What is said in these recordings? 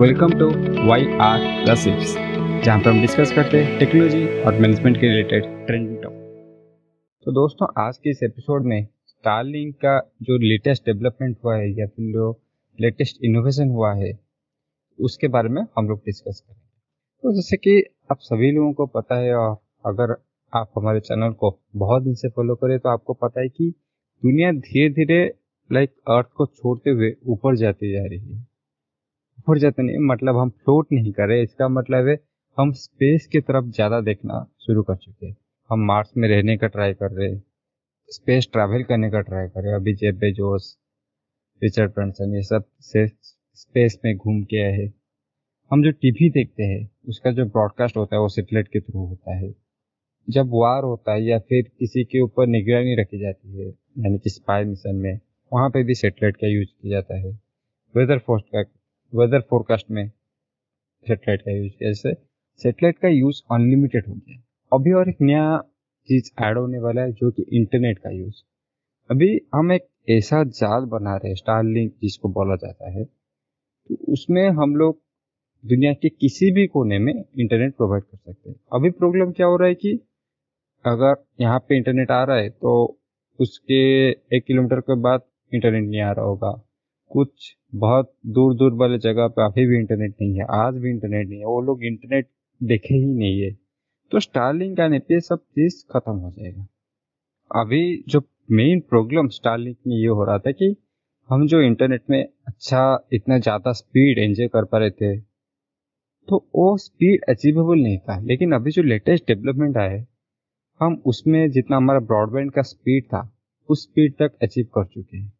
Welcome to Y R gossips जहाँ पर हम डिस्कस करते हैं टेक्नोलॉजी और मैनेजमेंट के रिलेटेड ट्रेंडिंग टॉपिक तो दोस्तों, आज के इस एपिसोड में स्टारलिंक का जो लेटेस्ट डेवलपमेंट हुआ है या फिर जो लेटेस्ट इनोवेशन हुआ है, उसके बारे में हम लोग डिस्कस करेंगे। तो जैसे कि आप सभी लोगों को पता है और अगर आप हमारे चैनल को बहुत दिन से फॉलो करें तो आपको पता है कि दुनिया धीरे धीरे लाइक अर्थ को छोड़ते हुए ऊपर जाती जा रही है। ऊपर जाते नहीं मतलब हम फ्लोट नहीं कर रहे, इसका मतलब है हम स्पेस की तरफ़ ज़्यादा देखना शुरू कर चुके हैं। हम मार्स में रहने का ट्राई कर रहे हैं स्पेस ट्रैवल करने का ट्राई कर रहे अभी जेब बेजोस रिचर्ड ब्रंसन ये सबसे स्पेस में घूम के आए हम जो टीवी देखते हैं, उसका जो ब्रॉडकास्ट होता है वो सेटेलाइट के थ्रू होता है। जब वार होता है या फिर किसी के ऊपर निगरानी रखी जाती है, यानी कि स्पाई मिशन में, वहाँ पे भी सेटेलाइट का यूज़ किया जाता है। वेदर फोर्स का वेदर फोरकास्ट में सेटेलाइट का यूज़ किया जैसे सेटेलाइट का यूज़ अनलिमिटेड हो गया। अभी और एक नया चीज़ ऐड होने वाला है, जो कि इंटरनेट का यूज़। अभी हम एक ऐसा जाल बना रहे हैं स्टारलिंक जिसको बोला जाता है तो उसमें हम लोग दुनिया के किसी भी कोने में इंटरनेट प्रोवाइड कर सकते हैं। अभी प्रॉब्लम क्या हो रहा है कि अगर यहाँ पे इंटरनेट आ रहा है तो उसके एक किलोमीटर के बाद इंटरनेट नहीं आ रहा होगा। कुछ बहुत दूर दूर वाले जगह पे अभी भी इंटरनेट नहीं है, आज भी इंटरनेट नहीं है, वो लोग इंटरनेट देखे ही नहीं है। तो स्टारलिंक आने पे सब चीज़ खत्म हो जाएगा। अभी जो मेन प्रॉब्लम स्टारलिंक में ये हो रहा था कि हम जो इंटरनेट में अच्छा इतना ज़्यादा स्पीड एंजॉय कर पा रहे थे तो वो स्पीड अचीवेबल नहीं था। लेकिन अभी जो लेटेस्ट डेवलपमेंट आए हम उसमें जितना हमारा ब्रॉडबैंड का स्पीड था, उस स्पीड तक अचीव कर चुके हैं।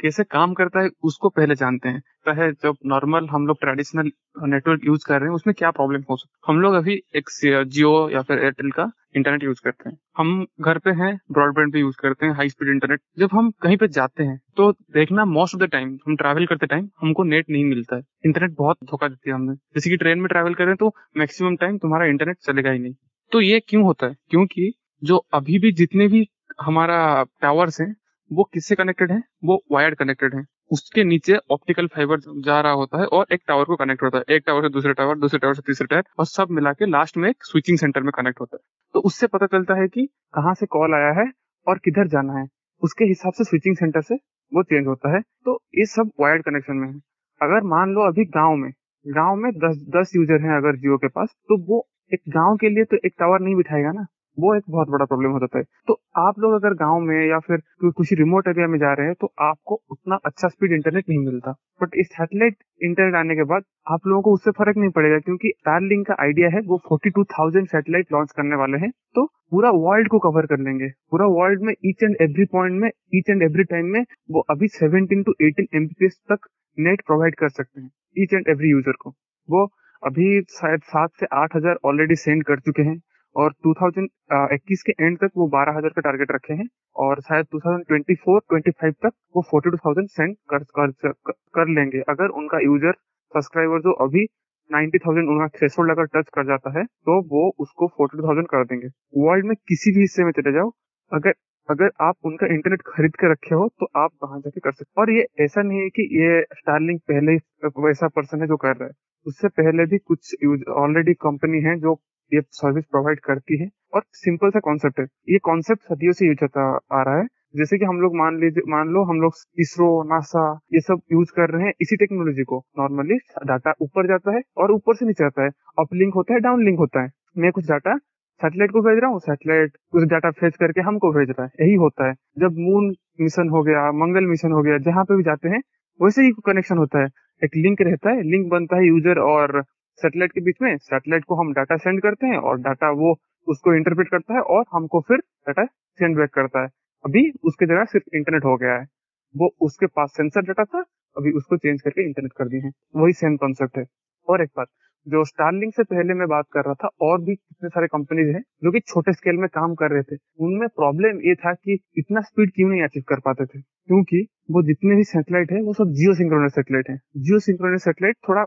कैसे काम करता है, उसको पहले जानते हैं। चाहे जब नॉर्मल हम लोग ट्रेडिशनल नेटवर्क यूज़ कर रहे हैं, उसमें क्या प्रॉब्लम हो सकता हम लोग अभी एक जियो या फिर एयरटेल का इंटरनेट यूज़ करते हैं। हम घर पे हैं ब्रॉडबैंड पे यूज़ करते हैं हाई स्पीड इंटरनेट जब हम कहीं पे जाते हैं तो देखना मोस्ट ऑफ़ द टाइम हम ट्रैवल करते टाइम हमको नेट नहीं मिलता है। इंटरनेट बहुत धोखा देती है हमने। जैसे कि ट्रेन में ट्रैवल करें तो मैक्सिमम टाइम तुम्हारा इंटरनेट चलेगा ही नहीं। तो ये क्यों होता है? क्योंकि जो अभी भी जितने भी हमारा टावर्स हैं वो किससे कनेक्टेड है? वो वायर्ड कनेक्टेड है। उसके नीचे ऑप्टिकल फाइबर जा रहा होता है और एक टावर को कनेक्ट होता है। एक टावर से दूसरे टावर दूसरे टावर से तीसरे टावर और सब मिला के लास्ट में एक स्विचिंग सेंटर में कनेक्ट होता है। तो उससे पता चलता है कि कहाँ से कॉल आया है और किधर जाना है। उसके हिसाब से स्विचिंग सेंटर से वो चेंज होता है। तो ये सब वायर्ड कनेक्शन में है। अगर मान लो अभी गाँव में गाँव में दस दस यूज़र हैं अगर जियो के पास तो वो एक गाँव के लिए तो एक टावर नहीं बिठाएगा ना। वो एक बहुत बड़ा प्रॉब्लम हो जाता है। तो आप लोग अगर गाँव में या फिर किसी रिमोट एरिया में जा रहे हैं तो आपको उतना अच्छा स्पीड इंटरनेट नहीं मिलता। बट इस सैटेलाइट इंटरनेट आने के बाद आप लोगों को उससे फ़र्क नहीं पड़ेगा क्योंकि स्टारलिंक का आइडिया है वो 42,000 सैटेलाइट लॉन्च करने वाले हैं। तो पूरा वर्ल्ड को कवर कर लेंगे। पूरा वर्ल्ड में ईच एंड एवरी पॉइंट में ईच एंड एवरी टाइम में वो अभी 17 टू 18 एमबीपीएस तक नेट प्रोवाइड कर सकते हैं ईच एंड एवरी यूज़र को। वो अभी शायद सात से आठ हज़ार ऑलरेडी सेंड कर चुके हैं। और 2021 के एंड तक वो 12000 का टारगेट रखे हैं और शायद 2024-25 तक वो 42000 सेंड कर, कर कर लेंगे। अगर उनका यूज़र सब्सक्राइबर जो अभी 90000 उनका थ्रेशोल्ड अगर टच कर जाता है तो वो उसको 42000 कर देंगे। वर्ल्ड में किसी भी हिस्से में चले जाओ अगर अगर आप उनका इंटरनेट खरीद के रखे हो तो आप वहाँ जाके कर सकते और ये ऐसा नहीं है कि ये स्टारलिंक पहले वैसा पर्सन है जो कर रहा है। उससे पहले भी कुछ ऑलरेडी कंपनी है जो ये सर्विस प्रोवाइड करती है। और सिंपल सा कॉन्सेप्ट है। ये कॉन्सेप्ट सदियों से यूज़ होता आ रहा है। जैसे कि हम लोग मान लीजिए, मान लो हम लोग इसरो नासा ये सब यूज़ कर रहे हैं इसी टेक्नोलॉजी को। नॉर्मली डाटा ऊपर जाता है और ऊपर से नीचे आता है। अप लिंक होता है डाउन लिंक होता है। मैं कुछ डाटा सैटेलाइट को भेज रहा हूँ सैटेलाइट कुछ डाटा फेच करके हमको भेज रहा है। यही होता है। जब मून मिशन हो गया, मंगल मिशन हो गया, जहाँ पे भी जाते हैं, वैसे ही कनेक्शन होता है। एक लिंक रहता है लिंक बनता है यूज़र और सैटेलाइट के बीच में सैटेलाइट को हम डाटा सेंड करते हैं और डाटा वो उसको इंटरप्रेट करता है और हमको फिर डाटा सेंड बैक करता है। अभी उसके जगह सिर्फ़ इंटरनेट हो गया है। वो उसके पास सेंसर डाटा था, अभी उसको चेंज करके इंटरनेट कर दिए हैं। वही सेम कॉन्सेप्ट है। और एक बात, जो स्टारलिंग से पहले मैं बात कर रहा था, और भी कितने सारे कंपनीज़ हैं, जो कि छोटे स्केल में काम कर रहे थे, उनमें प्रॉब्लम ये था कि इतना स्पीड क्यों नहीं अचीव कर पाते थे? क्योंकि वो जितने भी सैटेलाइट है वो सब जियो सिंक्रोनस सैटेलाइट है। जियो सिंक्रोनस सैटेलाइट थोड़ा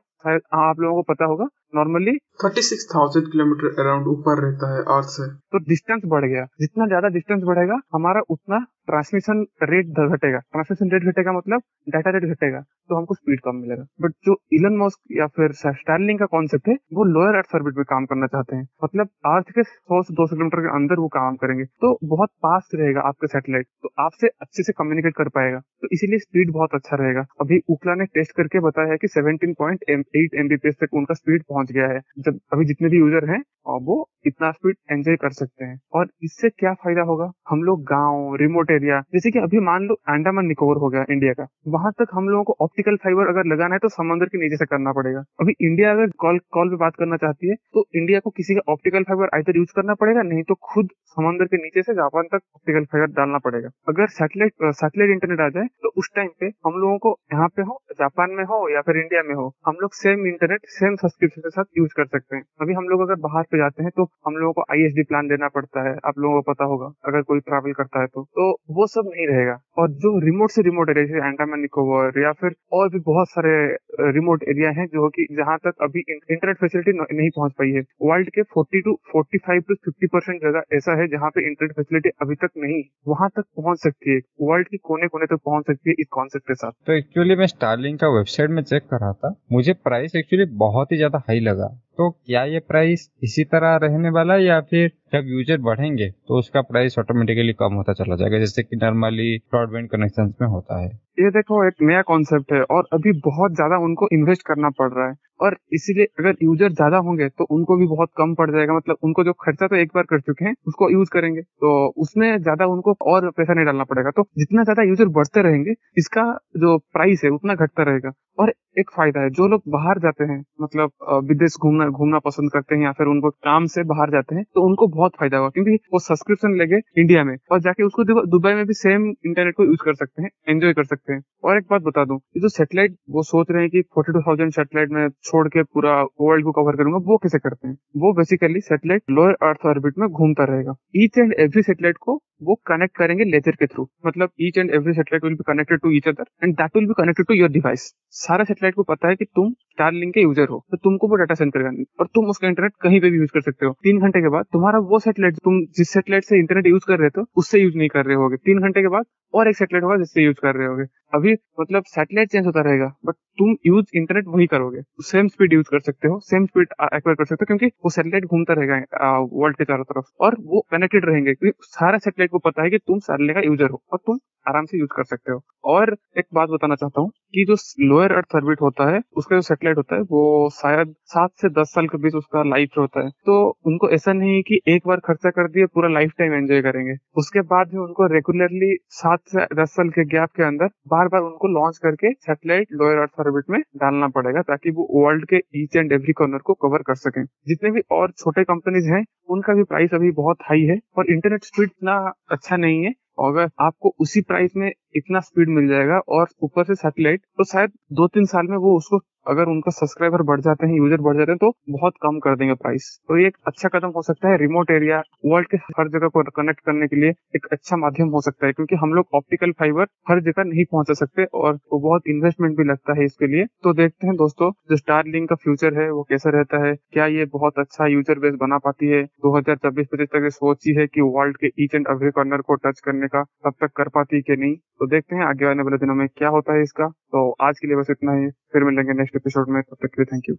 आप लोगों को पता होगा normally thirty six thousand kilometre around ऊपर रहता है अर्थ से। तो डिस्टेंस बढ़ गया। जितना ज़्यादा डिस्टेंस बढ़ेगा हमारा उतना ट्रांसमिशन रेट घटेगा। ट्रांसमिशन रेट घटेगा मतलब डाटा रेट घटेगा तो हमको स्पीड कम मिलेगा। बट जो इलन मॉस्क या फिर स्टारलिंग का कॉन्सेप्ट है वो लोअर अर्थ ऑर्बिट में काम करना चाहते हैं। मतलब अर्थ के सौ से दो सौ किलोमीटर के अंदर वो काम करेंगे। तो बहुत पास रहेगा आपका सैटेलाइट तो आपसे अच्छे से कम्युनिकेट कर पाएगा। तो इसीलिए स्पीड बहुत अच्छा रहेगा। अभी उकला ने टेस्ट करके बताया है कि सेवनटीन पॉइंट एट एमबीपीएस तक उनका स्पीड पहुँच गया है। जब अभी जितने भी यूज़र हैं वो इतना स्पीड एंजॉय कर सकते हैं। और इससे क्या फ़ायदा होगा? हम लोग गाँव रिमोट एरिया जैसे कि अभी मान लो अंडमान निकोबर हो गया इंडिया का। वहाँ तक हम लोगों को ऑप्टिकल फाइबर अगर लगाना है तो समुद्र के नीचे से करना पड़ेगा। अभी इंडिया अगर कॉल कॉल पे बात करना चाहती है तो इंडिया को किसी का ऑप्टिकल फाइबर आइधर यूज़ करना पड़ेगा, नहीं तो खुद समुद्र के नीचे से जापान तक ऑप्टिकल फाइबर डालना पड़ेगा। अगर सैटेलाइट सैटेलाइट इंटरनेट आ जाए तो उस टाइम पे हम लोगों को यहाँ पे हो, जापान में हो या फिर इंडिया में हो, हम लोग सेम इंटरनेट सेम सब्सक्रिप्शन के साथ यूज़ कर सकते हैं। अभी हम लोग अगर बाहर पे जाते हैं तो हम लोगों को आईएसडी प्लान देना पड़ता है, आप लोगों को पता होगा, अगर कोई ट्रैवल करता है तो। तो वो सब नहीं रहेगा। और जो रिमोट से रिमोट एरिया जैसे अंडमान निकोबर या फिर और भी बहुत सारे रिमोट एरिया हैं जो कि जहाँ तक अभी इंटरनेट फैसिलिटी नहीं पहुँच पाई है। वर्ल्ड के 40 टू 45 टू 50 परसेंट जगह ऐसा है जहाँ पे इंटरनेट फैसिलिटी अभी तक नहीं, वहाँ तक पहुँच सकती है। वर्ल्ड के कोने कोने तक पहुँच सकती है इस कॉन्सेप्ट के साथ। तो एक्चुअली मैं स्टारलिंग का वेबसाइट में चेक कर रहा था। मुझे प्राइस एक्चुअली बहुत ही ज़्यादा हाई लगा। तो क्या ये प्राइस इसी तरह रहने वाला है या फिर जब यूज़र बढ़ेंगे तो उसका प्राइस ऑटोमेटिकली कम होता चला जाएगा, जैसे कि नॉर्मली ब्रॉडबैंड कनेक्शन में होता है। ये देखो, एक नया कॉन्सेप्ट है और अभी बहुत ज़्यादा उनको इन्वेस्ट करना पड़ रहा है। और इसीलिए अगर यूज़र ज़्यादा होंगे तो उनको भी बहुत कम पड़ जाएगा। मतलब उनको जो खर्चा तो एक बार कर चुके हैं, उसको यूज़ करेंगे। तो उसमें ज़्यादा उनको और पैसा नहीं डालना पड़ेगा। तो जितना ज़्यादा यूज़र बढ़ते रहेंगे, इसका जो प्राइस है, उतना घटता रहेगा। और एक फ़ायदा है, जो लोग बाहर जाते हैं मतलब विदेश घूमना घूमना पसंद करते हैं या फिर उनको काम से बाहर जाते हैं तो उनको बहुत फ़ायदा होगा, क्योंकि वो सब्सक्रिप्शन लेंगे इंडिया में और जाके उसको दुबई में भी सेम इंटरनेट को यूज़ कर सकते हैं एंजॉय कर सकते हैं। और एक बात बता दूँ जो सेटेलाइट वो सोच रहे हैं कि फोर्टी टू थाउज़ेंड सेटेलाइट में छोड़ के पूरा वर्ल्ड को कवर करूँगा, वो कैसे करते हैं? वो basically satellite lower earth orbit में घूमता रहेगा। ईच एंड एवरी सेटेलाइट को वो कनेक्ट करेंगे लेजर के थ्रू मतलब each and every satellite will be connected to each other and that will be connected to your device सारा सेटेलाइट को पता है कि तुम स्टारलिंक के यूज़र हो तो तुमको वो डाटा सेंड करेगा और तुम उसका इंटरनेट कहीं पे भी यूज़ कर सकते हो। तीन घंटे के बाद तुम्हारा वो सेटेलाइट तुम जिस सेटेलाइट से इंटरनेट यूज़ कर रहे थे, उससे यूज़ नहीं कर रहे होगे। तीन घंटे के बाद और एक सेटेलाइट होगा जिससे यूज़ कर रहे होगे। अभी मतलब सेटेलाइट चेंज होता रहेगा बट तुम यूज़ इंटरनेट वही करोगे। सेम स्पीड यूज़ कर सकते हो सेम स्पीड एक्वायर कर सकते हो, क्योंकि वो सेटेलाइट घूमता रहेगा वर्ल्ड के चारों तरफ़। और वो कनेक्टेड रहेंगे, क्योंकि सारा सेटेलाइट को पता है कि तुम सैटेलाइट का यूज़र हो, और तुम आराम से यूज़ कर सकते हो। और एक बात बताना चाहता हूँ कि जो लोअर अर्थ ऑर्बिट होता है, उसका जो सेटेलाइट होता है, वो शायद सात से दस साल के बीच उसका लाइफ होता है। तो उनको ऐसा नहीं है कि एक बार खर्चा कर दिए, पूरा लाइफ टाइम एंजॉय करेंगे। उसके बाद भी उनको रेगुलरली सात से दस साल के गैप के अंदर बार बार उनको लॉन्च करके सैटेलाइट लोअर अर्थ ऑर्बिट में डालना पड़ेगा ताकि वो वर्ल्ड के ईच एंड एवरी कॉर्नर को कवर कर सकें। जितने भी और छोटे कंपनीज़ हैं, उनका भी प्राइस अभी बहुत हाई है और इंटरनेट स्पीड इतना अच्छा नहीं है अगर आपको उसी प्राइस में इतना स्पीड मिल जाएगा और ऊपर से सैटेलाइट तो शायद दो तीन साल में वो उसको अगर उनका सब्सक्राइबर बढ़ जाते हैं यूज़र बढ़ जाते हैं तो बहुत कम कर देंगे प्राइस तो ये एक अच्छा कदम हो सकता है रिमोट एरिया वर्ल्ड के हर जगह को कनेक्ट करने के लिए एक अच्छा माध्यम हो सकता है, क्योंकि हम लोग ऑप्टिकल फाइबर हर जगह नहीं पहुँचा सकते और वो बहुत इन्वेस्टमेंट भी लगता है इसके लिए। तो देखते हैं दोस्तों, जो स्टार लिंक का फ्यूचर है, वो कैसा रहता है? क्या ये बहुत अच्छा यूज़र बेस बना पाती है? दो हज़ार छब्बीस पच्चीस तक सोची है की वर्ल्ड के ईच एंड एवरी कॉर्नर को टच करने का तब तक कर पाती है कि नहीं? तो देखते हैं आगे आने वाले दिनों में क्या होता है इसका। तो आज के लिए बस इतना ही, फिर मिलेंगे नेक्स्ट एपिसोड में तब तक के लिए थैंक यू